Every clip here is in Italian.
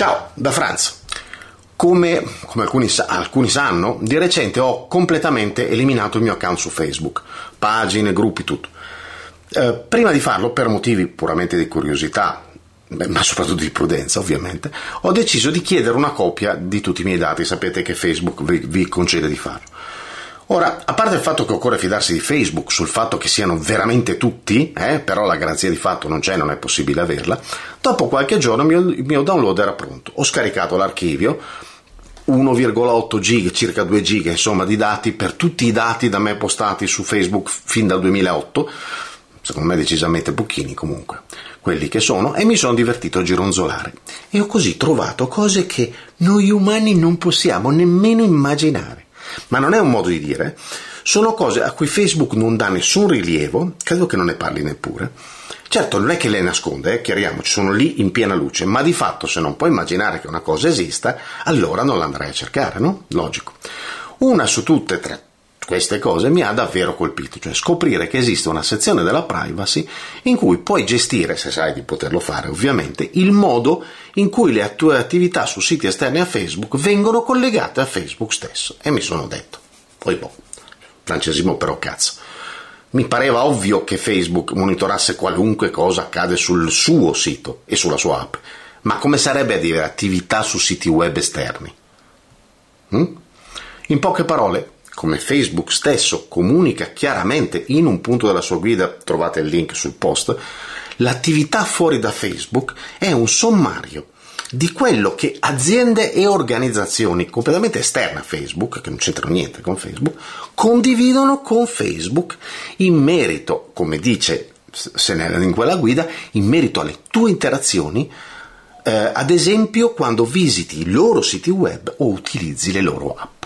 Ciao, da Franz. Come, come alcuni, alcuni, sanno, di recente ho completamente eliminato il mio account su Facebook, pagine, gruppi, tutto. Eh, prima di farlo, per motivi puramente di curiosità, ma soprattutto di prudenza ovviamente, ho deciso di chiedere una copia di tutti i miei dati, sapete che Facebook vi, vi concede di farlo. Ora, a parte il fatto che occorre fidarsi di Facebook sul fatto che siano veramente tutti, eh, però la garanzia di fatto non c'è, non è possibile averla, dopo qualche giorno il mio, download era pronto. Ho scaricato l'archivio, 1,8 giga, circa 2 giga insomma di dati per tutti i dati da me postati su Facebook fin dal 2008, secondo me decisamente pochini comunque, quelli che sono, e mi sono divertito a gironzolare. E ho così trovato cose che noi umani non possiamo nemmeno immaginare ma non è un modo di dire, sono cose a cui Facebook non dà nessun rilievo, credo che non ne parli neppure. Certo, non è che le nasconde, eh, chiariamoci, sono lì in piena luce, ma di fatto se non puoi immaginare che una cosa esista, allora non l'andrai a cercare, no? Logico. Una su tutte e tre queste cose mi ha davvero colpito, cioè scoprire che esiste una sezione della privacy in cui puoi gestire, se sai di poterlo fare ovviamente, il modo in cui le tue attività su siti esterni a Facebook vengono collegate a Facebook stesso. E mi sono detto, poi boh, francesimo però cazzo. Mi pareva ovvio che Facebook monitorasse qualunque cosa accade sul suo sito e sulla sua app, ma come sarebbe a dire attività su siti web esterni? Hm? In poche parole, come Facebook stesso comunica chiaramente in un punto della sua guida, trovate il link sul post, l'attività fuori da Facebook è un sommario di quello che aziende e organizzazioni completamente esterne a Facebook, che non c'entrano niente con Facebook, condividono con Facebook in merito, come dice se ne in quella guida, in merito alle tue interazioni, eh, ad esempio quando visiti i loro siti web o utilizzi le loro app.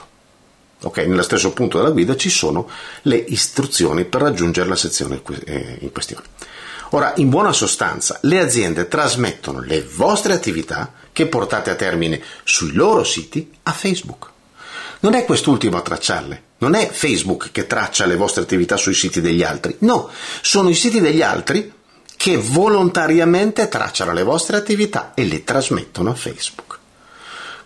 Ok, nello stesso punto della guida ci sono le istruzioni per raggiungere la sezione eh, in questione. Ora, in buona sostanza, le aziende trasmettono le vostre attività che portate a termine sui loro siti a Facebook. Non è quest'ultimo a tracciarle, non è Facebook che traccia le vostre attività sui siti degli altri, no, sono i siti degli altri che volontariamente tracciano le vostre attività e le trasmettono a Facebook.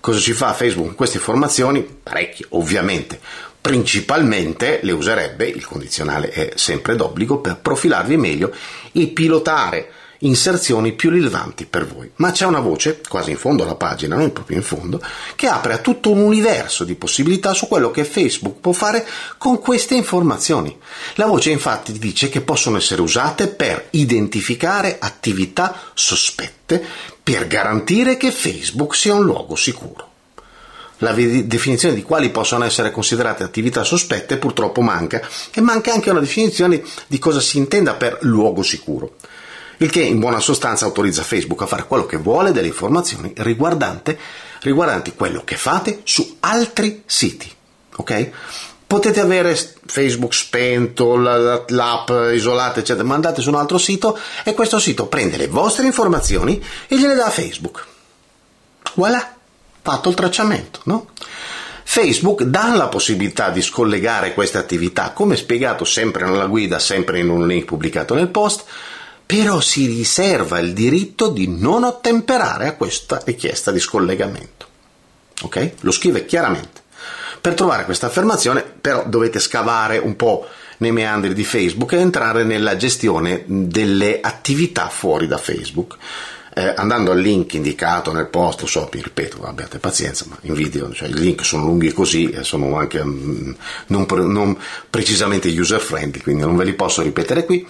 Cosa ci fa Facebook con queste informazioni? Parecchie, ovviamente. Principalmente le userebbe, il condizionale è sempre d'obbligo, per profilarvi meglio e pilotare inserzioni più rilevanti per voi. Ma c'è una voce, quasi in fondo alla pagina, non proprio in fondo, che apre a tutto un universo di possibilità su quello che Facebook può fare con queste informazioni. La voce infatti dice che possono essere usate per identificare attività sospette per garantire che Facebook sia un luogo sicuro. La definizione di quali possono essere considerate attività sospette purtroppo manca e manca anche una definizione di cosa si intenda per luogo sicuro il che in buona sostanza autorizza Facebook a fare quello che vuole delle informazioni riguardanti quello che fate su altri siti. Ok? Potete avere Facebook spento, l'app isolata, eccetera, ma andate su un altro sito e questo sito prende le vostre informazioni e gliele dà a Facebook. Voilà, fatto il tracciamento, no? Facebook dà la possibilità di scollegare queste attività, come spiegato sempre nella guida, sempre in un link pubblicato nel post, però si riserva il diritto di non ottemperare a questa richiesta di scollegamento. Ok? Lo scrive chiaramente. Per trovare questa affermazione, però, dovete scavare un po' nei meandri di Facebook e entrare nella gestione delle attività fuori da Facebook eh, andando al link indicato nel post, so, vi ripeto, abbiate pazienza, ma in video cioè, i link sono lunghi così e sono anche um, non, pre- non, precisamente user friendly, quindi non ve li posso ripetere qui,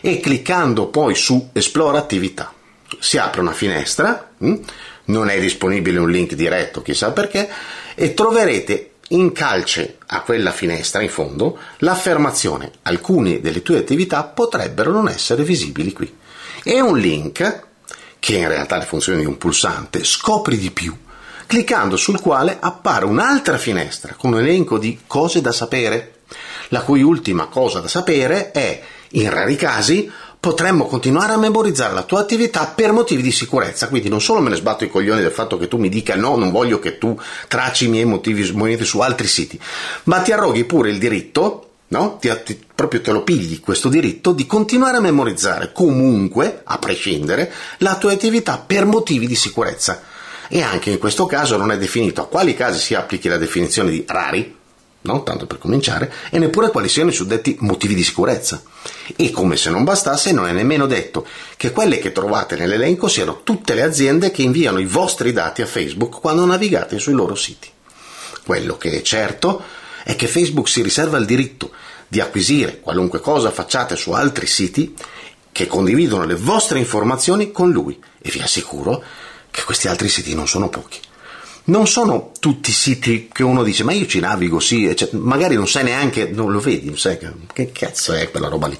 e cliccando poi su Esplora attività si apre una finestra, mh? Hm? non è disponibile un link diretto, chissà perché, e troverete in calce a quella finestra in fondo l'affermazione alcune delle tue attività potrebbero non essere visibili qui. E un link che in realtà è funzione di un pulsante, scopri di più, cliccando sul quale appare un'altra finestra con un elenco di cose da sapere, la cui ultima cosa da sapere è, in rari casi, potremmo continuare a memorizzare la tua attività per motivi di sicurezza. Quindi non solo me ne sbatto i coglioni del fatto che tu mi dica no, non voglio che tu tracci i miei motivi movimenti su altri siti, ma ti arroghi pure il diritto no? Ti, ti, proprio te lo pigli questo diritto di continuare a memorizzare comunque, a prescindere, la tua attività per motivi di sicurezza. E anche in questo caso non è definito a quali casi si applichi la definizione di rari, no? tanto per cominciare, e neppure quali siano i suddetti motivi di sicurezza. E come se non bastasse, non è nemmeno detto che quelle che trovate nell'elenco siano tutte le aziende che inviano i vostri dati a Facebook quando navigate sui loro siti. Quello che è certo è che Facebook si riserva il diritto di acquisire qualunque cosa facciate su altri siti che condividono le vostre informazioni con lui e vi assicuro che questi altri siti non sono pochi non sono tutti siti che uno dice ma io ci navigo, sì, cioè, magari non sai neanche, non lo vedi, non sai che, che cazzo è quella roba lì.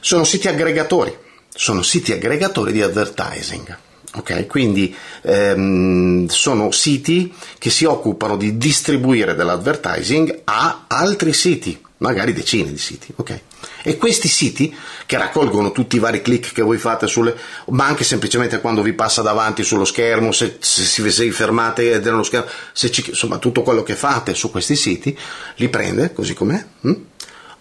Sono siti aggregatori, sono siti aggregatori di advertising. Ok, quindi ehm, sono siti che si occupano di distribuire dell'advertising a altri siti, magari decine di siti. Ok. E questi siti, che raccolgono tutti i vari click che voi fate sulle, ma anche semplicemente quando vi passa davanti sullo schermo, se, se, se vi fermate nello schermo, ci, insomma tutto quello che fate su questi siti, li prende così com'è hm?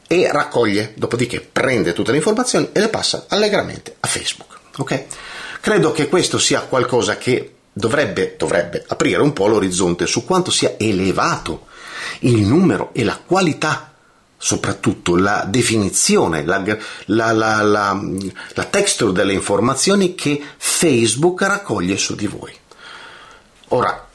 e raccoglie, dopodiché prende tutte le informazioni e le passa allegramente a Facebook. Ok? Credo che questo sia qualcosa che dovrebbe, dovrebbe aprire un po' l'orizzonte su quanto sia elevato il numero e la qualità soprattutto la definizione, la, la, la, la, texture delle informazioni che Facebook raccoglie su di voi. Ora,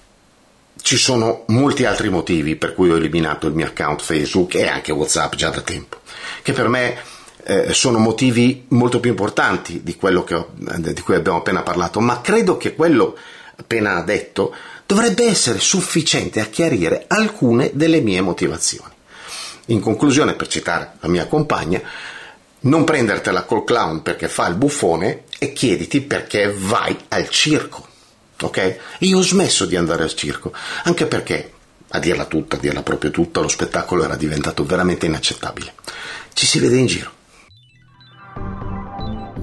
ci sono molti altri motivi per cui ho eliminato il mio account Facebook e anche WhatsApp già da tempo, che per me eh, sono motivi molto più importanti di quello ho, di cui abbiamo appena parlato, ma credo che quello appena detto dovrebbe essere sufficiente a chiarire alcune delle mie motivazioni. In conclusione, per citare la mia compagna, non prendertela col clown perché fa il buffone e chiediti perché vai al circo. Ok? Io ho smesso di andare al circo, anche perché, a dirla tutta, a dirla proprio tutta, lo spettacolo era diventato veramente inaccettabile. Ci si vede in giro.